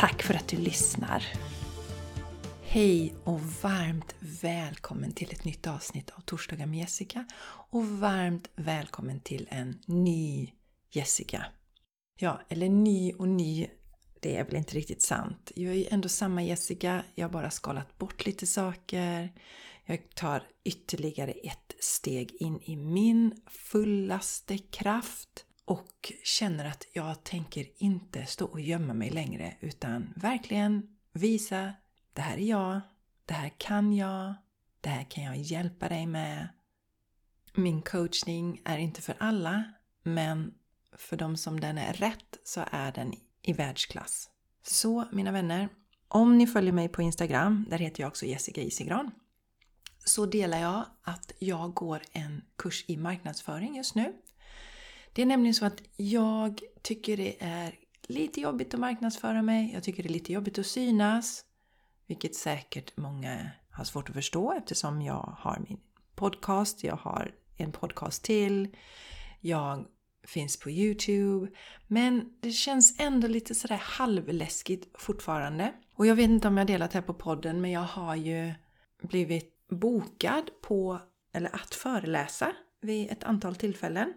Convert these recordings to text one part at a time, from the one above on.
Tack för att du lyssnar! Hej och varmt välkommen till ett nytt avsnitt av Torsdagar med Jessica och varmt välkommen till en ny Jessica. Ja, eller ny och ny, det är väl inte riktigt sant. Jag är ju ändå samma Jessica, jag har bara skalat bort lite saker. Jag tar ytterligare ett steg in i min fullaste kraft och känner att jag tänker inte stå och gömma mig längre utan verkligen visa det här är jag, det här kan jag, det här kan jag hjälpa dig med. Min coachning är inte för alla men för de som den är rätt så är den i världsklass. Så mina vänner, om ni följer mig på Instagram, där heter jag också Jessica Isigran, så delar jag att jag går en kurs i marknadsföring just nu. Det är nämligen så att jag tycker det är lite jobbigt att marknadsföra mig. Jag tycker det är lite jobbigt att synas. Vilket säkert många har svårt att förstå eftersom jag har min podcast, jag har en podcast till, jag finns på Youtube. Men det känns ändå lite sådär halvläskigt fortfarande. Och jag vet inte om jag delat det här på podden men jag har ju blivit bokad på, eller att föreläsa vid ett antal tillfällen.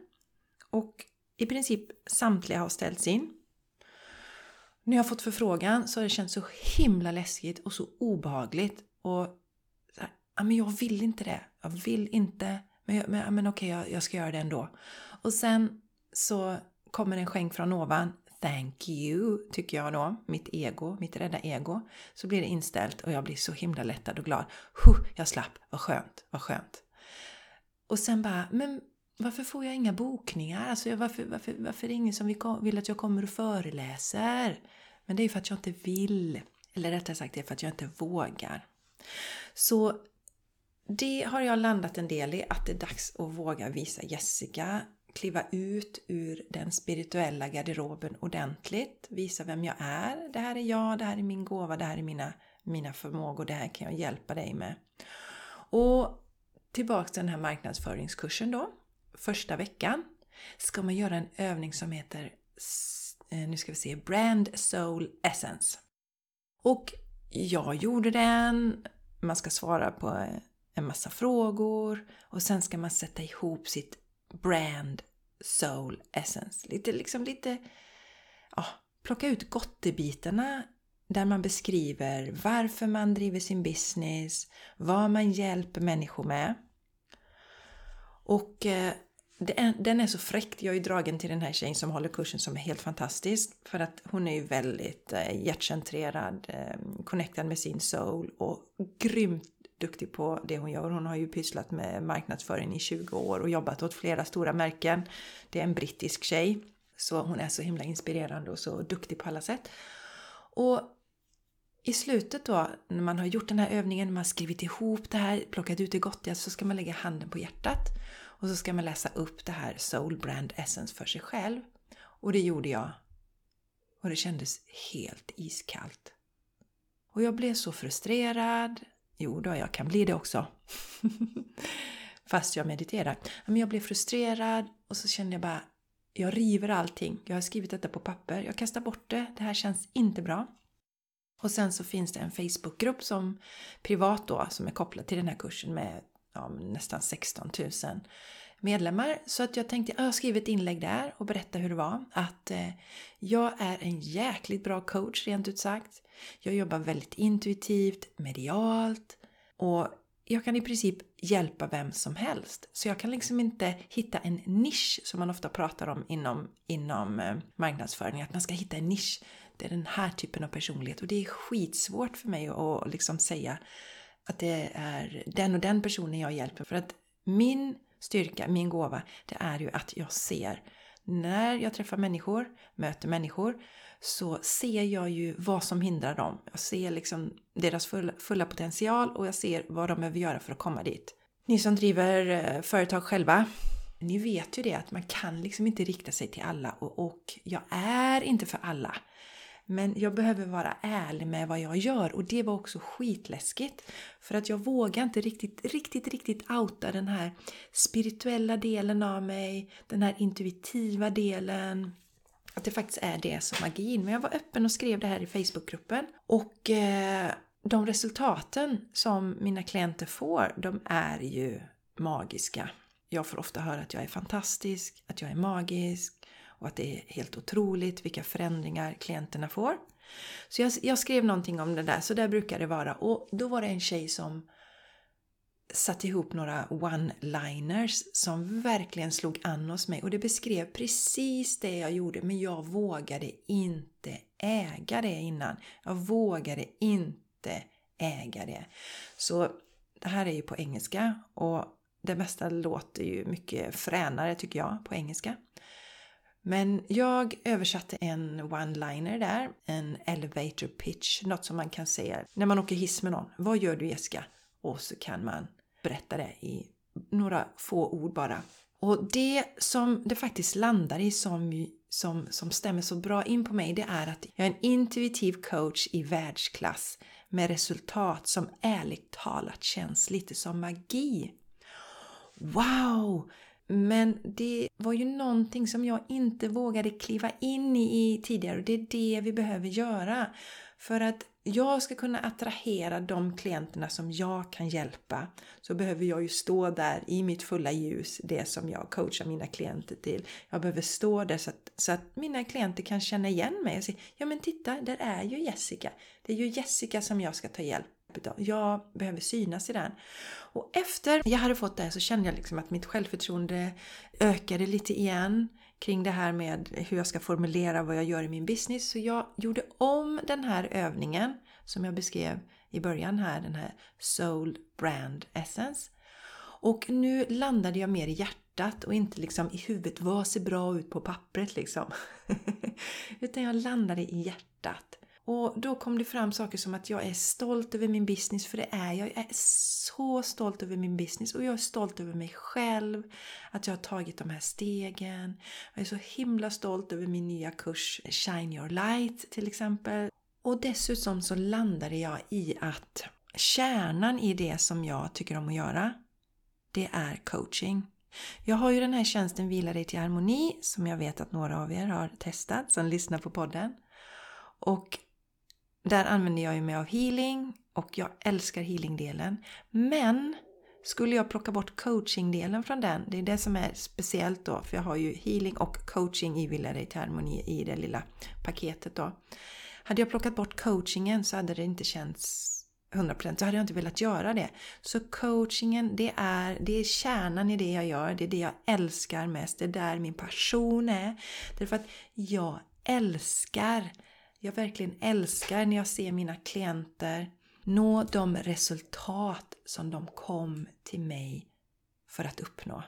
Och i princip samtliga har ställts in. När jag har fått förfrågan så har det känts så himla läskigt och så obehagligt. Och så här, ja, men jag vill inte det. Jag vill inte. Men, jag, men, men okej, jag, jag ska göra det ändå. Och sen så kommer en skänk från ovan. Thank you, tycker jag då. Mitt ego, mitt rädda ego. Så blir det inställt och jag blir så himla lättad och glad. Huh, jag slapp, vad skönt, vad skönt. Och sen bara, men varför får jag inga bokningar? Alltså, varför, varför, varför är det ingen som vill att jag kommer och föreläser? Men det är ju för att jag inte vill. Eller rättare sagt, det är för att jag inte vågar. Så det har jag landat en del i, att det är dags att våga visa Jessica, kliva ut ur den spirituella garderoben ordentligt, visa vem jag är. Det här är jag, det här är min gåva, det här är mina, mina förmågor, det här kan jag hjälpa dig med. Och tillbaks till den här marknadsföringskursen då första veckan ska man göra en övning som heter eh, nu ska vi se, Brand Soul Essence. Och jag gjorde den, man ska svara på eh, en massa frågor och sen ska man sätta ihop sitt Brand Soul Essence. Lite liksom lite, ja, plocka ut gottebitarna där man beskriver varför man driver sin business, vad man hjälper människor med. Och eh, den är så fräckt. Jag är ju dragen till den här tjejen som håller kursen som är helt fantastisk. För att hon är ju väldigt eh, hjärtcentrerad, eh, connectad med sin soul och grymt duktig på det hon gör. Hon har ju pysslat med marknadsföring i 20 år och jobbat åt flera stora märken. Det är en brittisk tjej. Så hon är så himla inspirerande och så duktig på alla sätt. Och i slutet då, när man har gjort den här övningen, man har skrivit ihop det här, plockat ut det gottiga, så ska man lägga handen på hjärtat. Och så ska man läsa upp det här Soul Brand Essence för sig själv. Och det gjorde jag. Och det kändes helt iskallt. Och jag blev så frustrerad. Jo då, jag kan bli det också. Fast jag mediterar. Men jag blev frustrerad och så kände jag bara jag river allting. Jag har skrivit detta på papper. Jag kastar bort det. Det här känns inte bra. Och sen så finns det en Facebookgrupp som privat då som är kopplad till den här kursen med ja, nästan 16 000 medlemmar. Så att jag tänkte, jag skriver ett inlägg där och berättar hur det var. Att eh, jag är en jäkligt bra coach rent ut sagt. Jag jobbar väldigt intuitivt, medialt och jag kan i princip hjälpa vem som helst. Så jag kan liksom inte hitta en nisch som man ofta pratar om inom, inom eh, marknadsföring. Att man ska hitta en nisch. Det är den här typen av personlighet och det är skitsvårt för mig att liksom säga att det är den och den personen jag hjälper. För att min styrka, min gåva, det är ju att jag ser när jag träffar människor, möter människor, så ser jag ju vad som hindrar dem. Jag ser liksom deras fulla, fulla potential och jag ser vad de behöver göra för att komma dit. Ni som driver eh, företag själva, ni vet ju det att man kan liksom inte rikta sig till alla och, och jag är inte för alla. Men jag behöver vara ärlig med vad jag gör och det var också skitläskigt. För att jag vågar inte riktigt, riktigt, riktigt outa den här spirituella delen av mig, den här intuitiva delen. Att det faktiskt är det som magin. Men jag var öppen och skrev det här i Facebookgruppen. Och eh, de resultaten som mina klienter får, de är ju magiska. Jag får ofta höra att jag är fantastisk, att jag är magisk, och att det är helt otroligt vilka förändringar klienterna får. Så jag, jag, skrev någonting om det där, så där brukar det vara. Och då var det en tjej som satte ihop några one-liners som verkligen slog an hos mig. Och det beskrev precis det jag gjorde, men jag vågade inte äga det innan. Jag vågade inte äga det. Så det här är ju på engelska och det mesta låter ju mycket fränare tycker jag på engelska. Men jag översatte en one-liner där, en elevator pitch, något som man kan säga när man åker hiss med någon. Vad gör du Jessica? Och så kan man berätta det i några få ord bara. Och det som det faktiskt landar i som, som, som stämmer så bra in på mig det är att jag är en intuitiv coach i världsklass med resultat som ärligt talat känns lite som magi. Wow! Men det var ju någonting som jag inte vågade kliva in i tidigare och det är det vi behöver göra. För att jag ska kunna attrahera de klienterna som jag kan hjälpa så behöver jag ju stå där i mitt fulla ljus, det som jag coachar mina klienter till. Jag behöver stå där så att, så att mina klienter kan känna igen mig och säga Ja men titta, där är ju Jessica. Det är ju Jessica som jag ska ta hjälp av. Jag behöver synas i den. Och efter jag hade fått det så kände jag liksom att mitt självförtroende ökade lite igen kring det här med hur jag ska formulera vad jag gör i min business. Så jag gjorde om den här övningen som jag beskrev i början här, den här Soul Brand Essence. Och nu landade jag mer i hjärtat och inte liksom i huvudet, vad ser bra ut på pappret liksom. Utan jag landade i hjärtat. Och då kom det fram saker som att jag är stolt över min business, för det är jag. Jag är så stolt över min business och jag är stolt över mig själv. Att jag har tagit de här stegen. Jag är så himla stolt över min nya kurs Shine Your Light till exempel. Och dessutom så landade jag i att kärnan i det som jag tycker om att göra, det är coaching. Jag har ju den här tjänsten Vila dig till harmoni som jag vet att några av er har testat som lyssnar på podden. Och där använder jag ju mig av healing och jag älskar healingdelen. Men skulle jag plocka bort coachingdelen från den, det är det som är speciellt då, för jag har ju healing och coaching i Villa dig till harmoni i det lilla paketet då. Hade jag plockat bort coachingen så hade det inte känts 100% så hade jag inte velat göra det. Så coachingen, det är, det är kärnan i det jag gör. Det är det jag älskar mest. Det är där min passion är. Därför att jag älskar jag verkligen älskar när jag ser mina klienter nå de resultat som de kom till mig för att uppnå.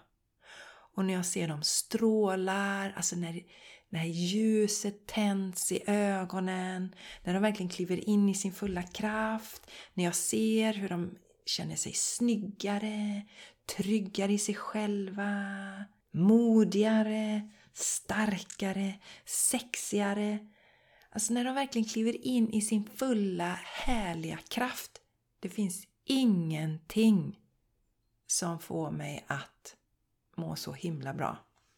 Och när jag ser dem strålar, alltså när, när ljuset tänds i ögonen, när de verkligen kliver in i sin fulla kraft, när jag ser hur de känner sig snyggare, tryggare i sig själva, modigare, starkare, sexigare, Alltså när de verkligen kliver in i sin fulla härliga kraft. Det finns ingenting som får mig att må så himla bra.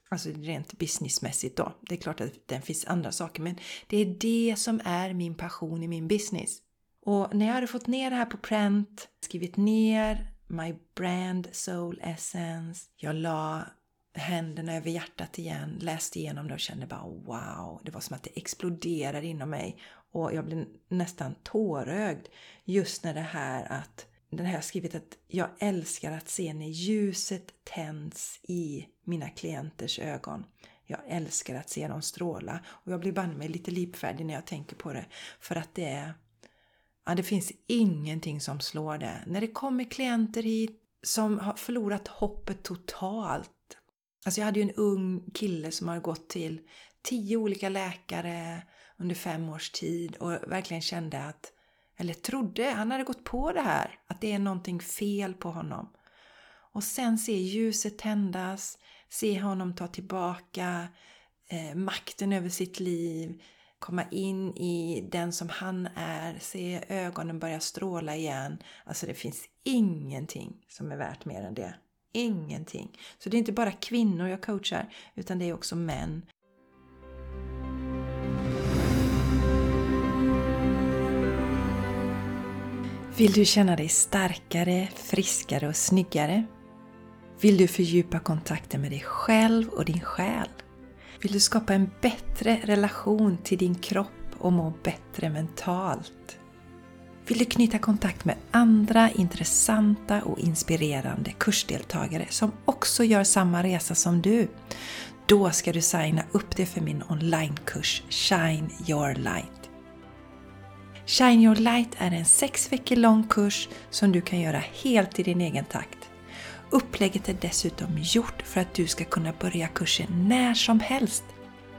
Alltså rent businessmässigt då. Det är klart att det finns andra saker men det är det som är min passion i min business. Och när jag hade fått ner det här på pränt, skrivit ner My Brand Soul Essence, jag la händerna över hjärtat igen, läste igenom det och kände bara wow. Det var som att det exploderade inom mig och jag blev nästan tårögd just när det här att den här skrivit att jag älskar att se när ljuset tänds i mina klienters ögon. Jag älskar att se dem stråla och jag blir banne mig lite lipfärdig när jag tänker på det. För att det är... Ja, det finns ingenting som slår det. När det kommer klienter hit som har förlorat hoppet totalt Alltså jag hade ju en ung kille som har gått till tio olika läkare under fem års tid och verkligen kände att, eller trodde, han hade gått på det här, att det är någonting fel på honom. Och sen se ljuset tändas, se honom ta tillbaka eh, makten över sitt liv, komma in i den som han är, se ögonen börja stråla igen. Alltså det finns ingenting som är värt mer än det. Ingenting. Så det är inte bara kvinnor jag coachar, utan det är också män. Vill du känna dig starkare, friskare och snyggare? Vill du fördjupa kontakten med dig själv och din själ? Vill du skapa en bättre relation till din kropp och må bättre mentalt? Vill du knyta kontakt med andra intressanta och inspirerande kursdeltagare som också gör samma resa som du? Då ska du signa upp dig för min onlinekurs Shine Your Light. Shine Your Light är en sex veckor lång kurs som du kan göra helt i din egen takt. Upplägget är dessutom gjort för att du ska kunna börja kursen när som helst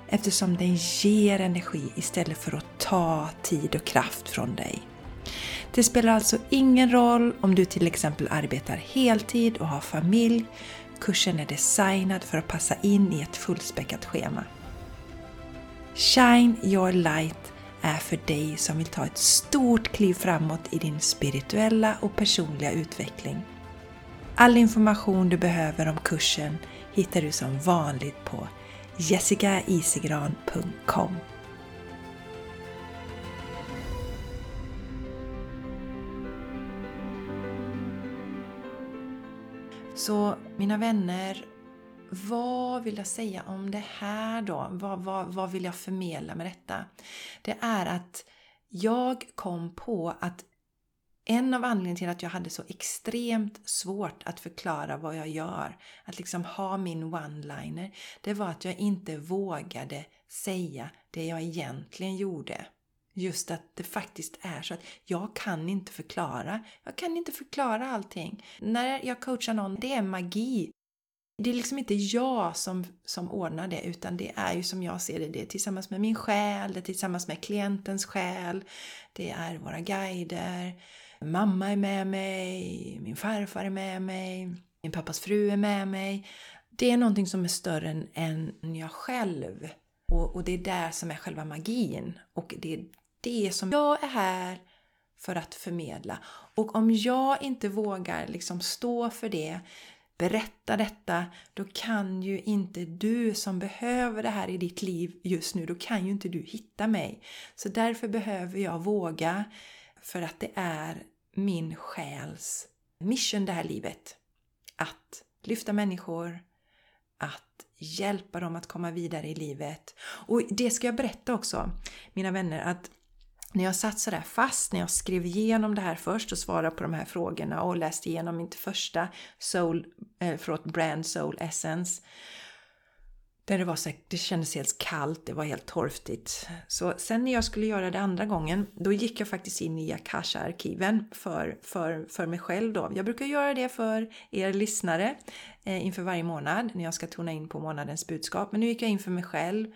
eftersom den ger energi istället för att ta tid och kraft från dig. Det spelar alltså ingen roll om du till exempel arbetar heltid och har familj. Kursen är designad för att passa in i ett fullspäckat schema. Shine your light är för dig som vill ta ett stort kliv framåt i din spirituella och personliga utveckling. All information du behöver om kursen hittar du som vanligt på jessicaisigran.com Så mina vänner, vad vill jag säga om det här då? Vad, vad, vad vill jag förmedla med detta? Det är att jag kom på att en av anledningarna till att jag hade så extremt svårt att förklara vad jag gör, att liksom ha min one-liner, det var att jag inte vågade säga det jag egentligen gjorde. Just att det faktiskt är så att jag kan inte förklara. Jag kan inte förklara allting. När jag coachar någon, det är magi. Det är liksom inte jag som, som ordnar det utan det är ju som jag ser det, det är tillsammans med min själ, det är tillsammans med klientens själ, det är våra guider, mamma är med mig, min farfar är med mig, min pappas fru är med mig. Det är någonting som är större än, jag själv. Och, och det är där som är själva magin. Och det är det är som jag är här för att förmedla. Och om jag inte vågar liksom stå för det, berätta detta, då kan ju inte du som behöver det här i ditt liv just nu, då kan ju inte du hitta mig. Så därför behöver jag våga för att det är min själs mission det här livet. Att lyfta människor, att hjälpa dem att komma vidare i livet. Och det ska jag berätta också, mina vänner, att när jag satt sådär fast, när jag skrev igenom det här först och svarade på de här frågorna och läste igenom mitt första soul, eh, förlåt, brand soul essence där det, var så, det kändes helt kallt, det var helt torftigt. Så sen när jag skulle göra det andra gången, då gick jag faktiskt in i Akasha-arkiven för, för, för mig själv då. Jag brukar göra det för er lyssnare eh, inför varje månad när jag ska tona in på månadens budskap. Men nu gick jag in för mig själv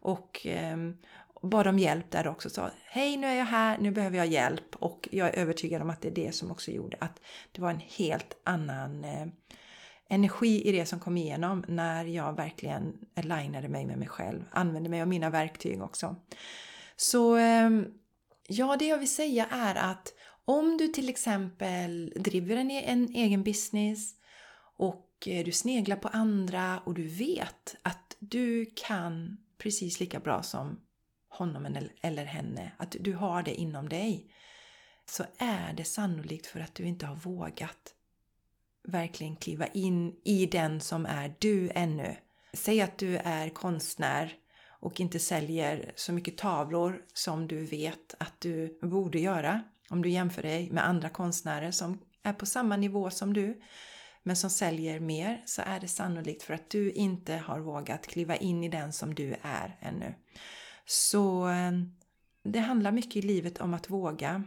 och ehm, bad om hjälp där också. Sa hej nu är jag här, nu behöver jag hjälp. Och jag är övertygad om att det är det som också gjorde att det var en helt annan eh, energi i det som kom igenom när jag verkligen alignade mig med mig själv. Använde mig av mina verktyg också. Så ehm, ja, det jag vill säga är att om du till exempel driver en, e-, en egen business och eh, du sneglar på andra och du vet att du kan precis lika bra som honom eller henne, att du har det inom dig, så är det sannolikt för att du inte har vågat verkligen kliva in i den som är du ännu. Säg att du är konstnär och inte säljer så mycket tavlor som du vet att du borde göra. Om du jämför dig med andra konstnärer som är på samma nivå som du men som säljer mer så är det sannolikt för att du inte har vågat kliva in i den som du är ännu. Så eh, det handlar mycket i livet om att våga.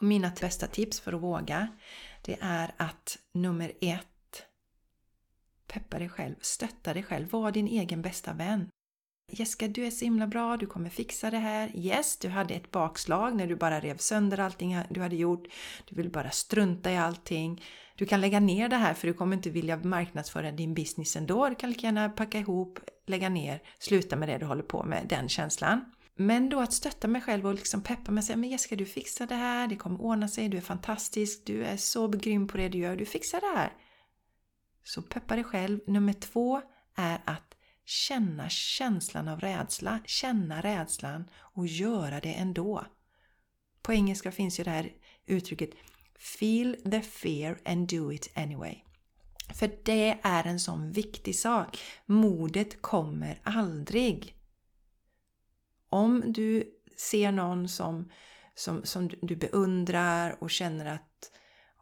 Mina bästa tips för att våga det är att nummer ett Peppa dig själv, stötta dig själv, var din egen bästa vän. Jessica, du är så himla bra, du kommer fixa det här. Yes, du hade ett bakslag när du bara rev sönder allting du hade gjort. Du vill bara strunta i allting. Du kan lägga ner det här för du kommer inte vilja marknadsföra din business ändå. Du kan lika gärna packa ihop, lägga ner, sluta med det du håller på med, den känslan. Men då att stötta mig själv och liksom peppa mig och säga men Jessica du fixar det här, det kommer ordna sig, du är fantastisk, du är så grym på det du gör, du fixar det här. Så peppa dig själv. Nummer två är att känna känslan av rädsla, känna rädslan och göra det ändå. På engelska finns ju det här uttrycket Feel the fear and do it anyway. För det är en sån viktig sak. Modet kommer aldrig. Om du ser någon som, som, som du beundrar och känner att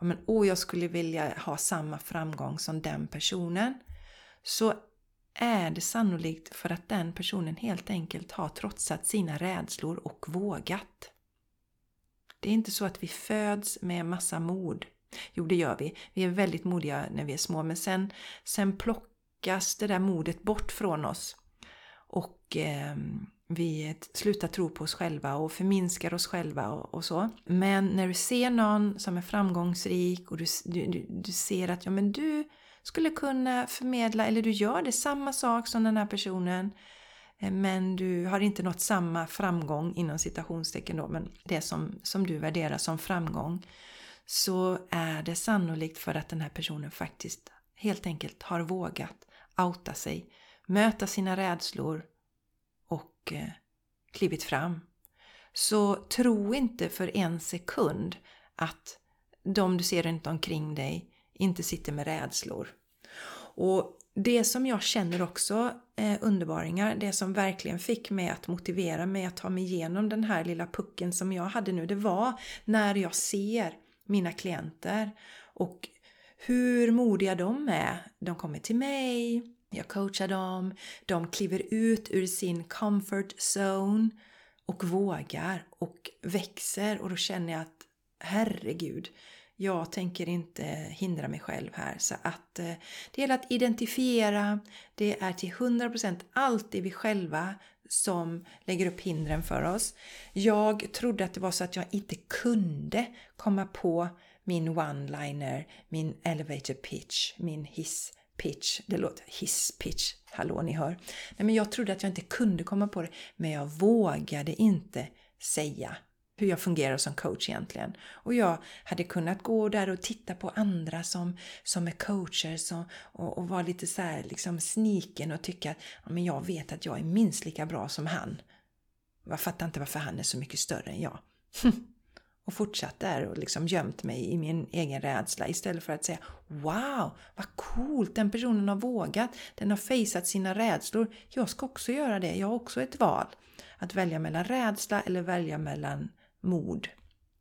men, oh, jag skulle vilja ha samma framgång som den personen. Så är det sannolikt för att den personen helt enkelt har trotsat sina rädslor och vågat. Det är inte så att vi föds med massa mod. Jo, det gör vi. Vi är väldigt modiga när vi är små, men sen, sen plockas det där modet bort från oss. Och eh, vi slutar tro på oss själva och förminskar oss själva och, och, så. Men när du ser någon som är framgångsrik och du, du, du ser att ja, men du skulle kunna förmedla, eller du gör det, samma sak som den här personen eh, men du har inte nått samma framgång inom citationstecken då, men det som, som du värderar som framgång så är det sannolikt för att den här personen faktiskt helt enkelt har vågat outa sig, möta sina rädslor och eh, klivit fram. Så tro inte för en sekund att de du ser runt omkring dig inte sitter med rädslor. Och det som jag känner också, eh, underbaringar, det som verkligen fick mig att motivera mig att ta mig igenom den här lilla pucken som jag hade nu, det var när jag ser mina klienter och hur modiga de är. De kommer till mig, jag coachar dem, de kliver ut ur sin comfort zone och vågar och växer och då känner jag att herregud, jag tänker inte hindra mig själv här. Så att eh, det gäller att identifiera, det är till 100% alltid vi själva som lägger upp hindren för oss. Jag trodde att det var så att jag inte kunde komma på min one-liner, min elevator pitch, min hiss pitch. Det låter hiss-pitch. Hallå, ni hör. Nej, men jag trodde att jag inte kunde komma på det, men jag vågade inte säga hur jag fungerar som coach egentligen. Och jag hade kunnat gå där och titta på andra som, som är coacher som, och, och vara lite så här, liksom sniken och tycka att ja, men jag vet att jag är minst lika bra som han. Jag fattar inte varför han är så mycket större än jag. och fortsatt där och liksom gömt mig i min egen rädsla istället för att säga Wow, vad coolt! Den personen har vågat. Den har fejsat sina rädslor. Jag ska också göra det. Jag har också ett val. Att välja mellan rädsla eller välja mellan mod.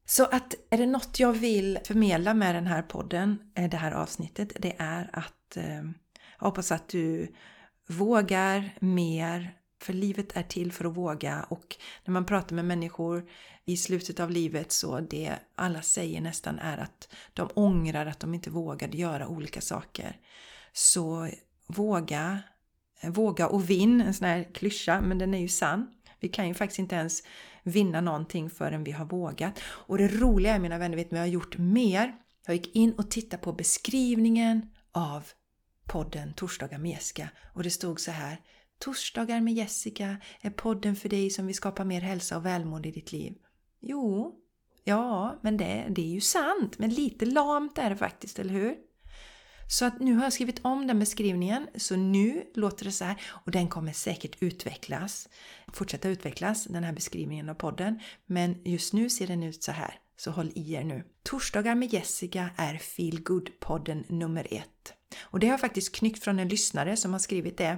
Så att är det något jag vill förmedla med den här podden, eh, det här avsnittet, det är att eh, jag hoppas att du vågar mer för livet är till för att våga och när man pratar med människor i slutet av livet så det alla säger nästan är att de ångrar att de inte vågade göra olika saker. Så våga, eh, våga och vinn, en sån här klyscha, men den är ju sann. Vi kan ju faktiskt inte ens vinna någonting förrän vi har vågat. Och det roliga är mina vänner, vet ni, jag har gjort mer. Jag gick in och tittade på beskrivningen av podden Torsdagar med Jessica och det stod så här Torsdagar med Jessica är podden för dig som vill skapa mer hälsa och välmående i ditt liv. Jo, ja, men det, det är ju sant. Men lite lamt är det faktiskt, eller hur? Så att nu har jag skrivit om den beskrivningen, så nu låter det så här och den kommer säkert utvecklas, fortsätta utvecklas, den här beskrivningen av podden. Men just nu ser den ut så här, så håll i er nu. Torsdagar med Jessica är Feel podden nummer ett. Och det har jag faktiskt knyckt från en lyssnare som har skrivit det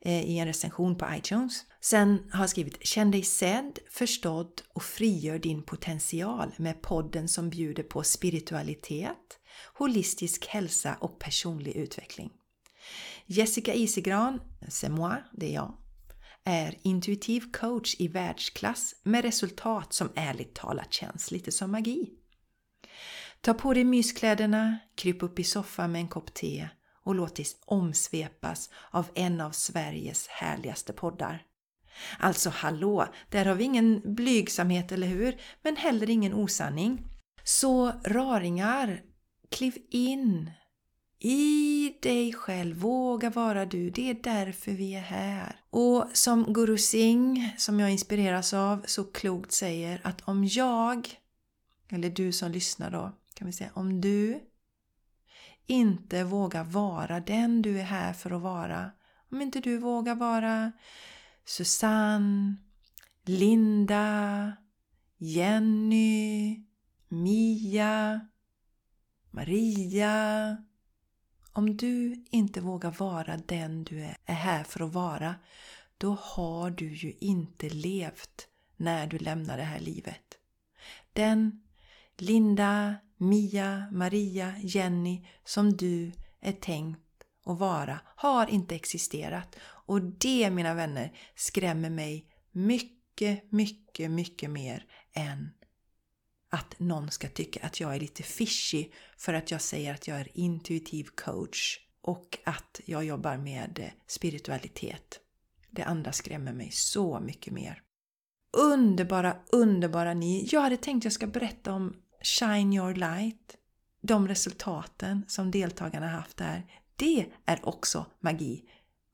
eh, i en recension på iTunes. Sen har jag skrivit Känn dig sedd, förstådd och frigör din potential med podden som bjuder på spiritualitet, holistisk hälsa och personlig utveckling. Jessica Isigran, c'est moi, det är jag, är intuitiv coach i världsklass med resultat som ärligt talat känns lite som magi. Ta på dig myskläderna, kryp upp i soffan med en kopp te och låt dig omsvepas av en av Sveriges härligaste poddar. Alltså hallå, där har vi ingen blygsamhet, eller hur? Men heller ingen osanning. Så raringar, kliv in i dig själv, våga vara du. Det är därför vi är här. Och som Guru Singh, som jag inspireras av, så klokt säger att om jag, eller du som lyssnar då, kan vi säga, om du inte vågar vara den du är här för att vara, om inte du vågar vara Susanne, Linda, Jenny, Mia, Maria. Om du inte vågar vara den du är här för att vara, då har du ju inte levt när du lämnar det här livet. Den Linda, Mia, Maria, Jenny som du är tänkt att vara har inte existerat. Och det, mina vänner, skrämmer mig mycket, mycket, mycket mer än att någon ska tycka att jag är lite fishy för att jag säger att jag är intuitiv coach och att jag jobbar med eh, spiritualitet. Det andra skrämmer mig så mycket mer. Underbara, underbara ni! Jag hade tänkt att jag ska berätta om Shine Your Light. De resultaten som deltagarna haft där. Det är också magi.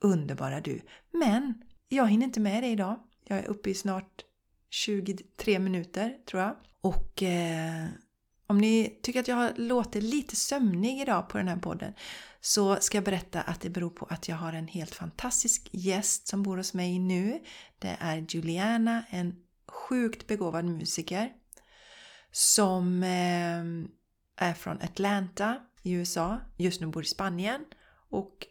Underbara du! Men jag hinner inte med det idag. Jag är uppe i snart 23 minuter tror jag. Och eh, om ni tycker att jag låter lite sömnig idag på den här podden så ska jag berätta att det beror på att jag har en helt fantastisk gäst som bor hos mig nu. Det är Juliana, en sjukt begåvad musiker som eh, är från Atlanta i USA, just nu bor i Spanien och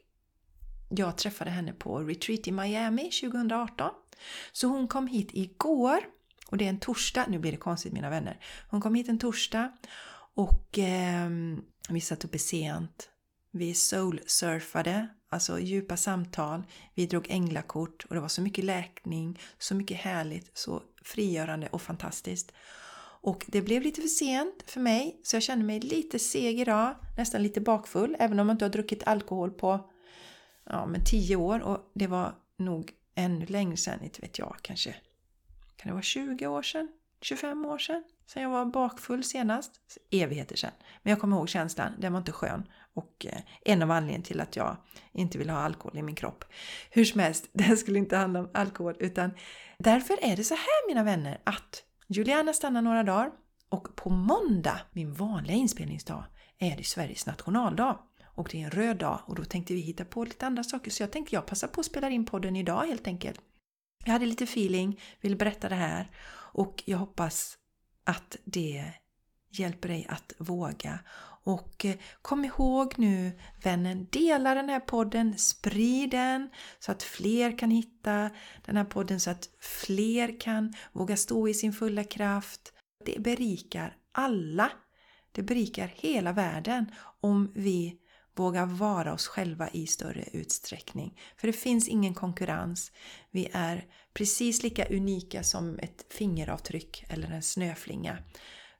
jag träffade henne på retreat i Miami 2018. Så hon kom hit igår och det är en torsdag, nu blir det konstigt mina vänner. Hon kom hit en torsdag och eh, vi satt uppe sent. Vi soul-surfade, alltså djupa samtal. Vi drog änglakort och det var så mycket läkning, så mycket härligt, så frigörande och fantastiskt. Och det blev lite för sent för mig så jag kände mig lite seg idag, nästan lite bakfull även om jag inte har druckit alkohol på ja, men 10 år och det var nog ännu längre sedan, inte vet jag, kanske kan det vara 20 år sedan? 25 år sedan? Sen jag var bakfull senast? Evigheter sedan. Men jag kommer ihåg känslan, den var inte skön. Och eh, en av anledningarna till att jag inte vill ha alkohol i min kropp. Hur som helst, det skulle inte handla om alkohol utan därför är det så här mina vänner att Juliana stannar några dagar och på måndag, min vanliga inspelningsdag, är det Sveriges nationaldag. Och det är en röd dag och då tänkte vi hitta på lite andra saker så jag tänkte jag passar på att spela in podden idag helt enkelt. Jag hade lite feeling, ville berätta det här och jag hoppas att det hjälper dig att våga. Och eh, kom ihåg nu vännen, dela den här podden, sprid den så att fler kan hitta den här podden, så att fler kan våga stå i sin fulla kraft. Det berikar alla. Det berikar hela världen om vi våga vara oss själva i större utsträckning. För det finns ingen konkurrens. Vi är precis lika unika som ett fingeravtryck eller en snöflinga.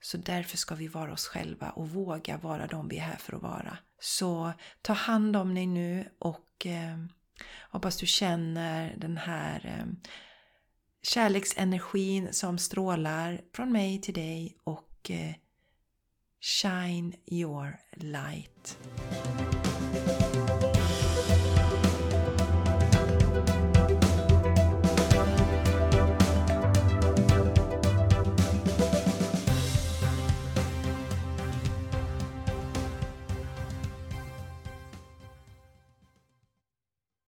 Så därför ska vi vara oss själva och våga vara de vi är här för att vara. Så ta hand om dig nu och eh, hoppas du känner den här eh, kärleksenergin som strålar från mig till dig och eh, Shine your light.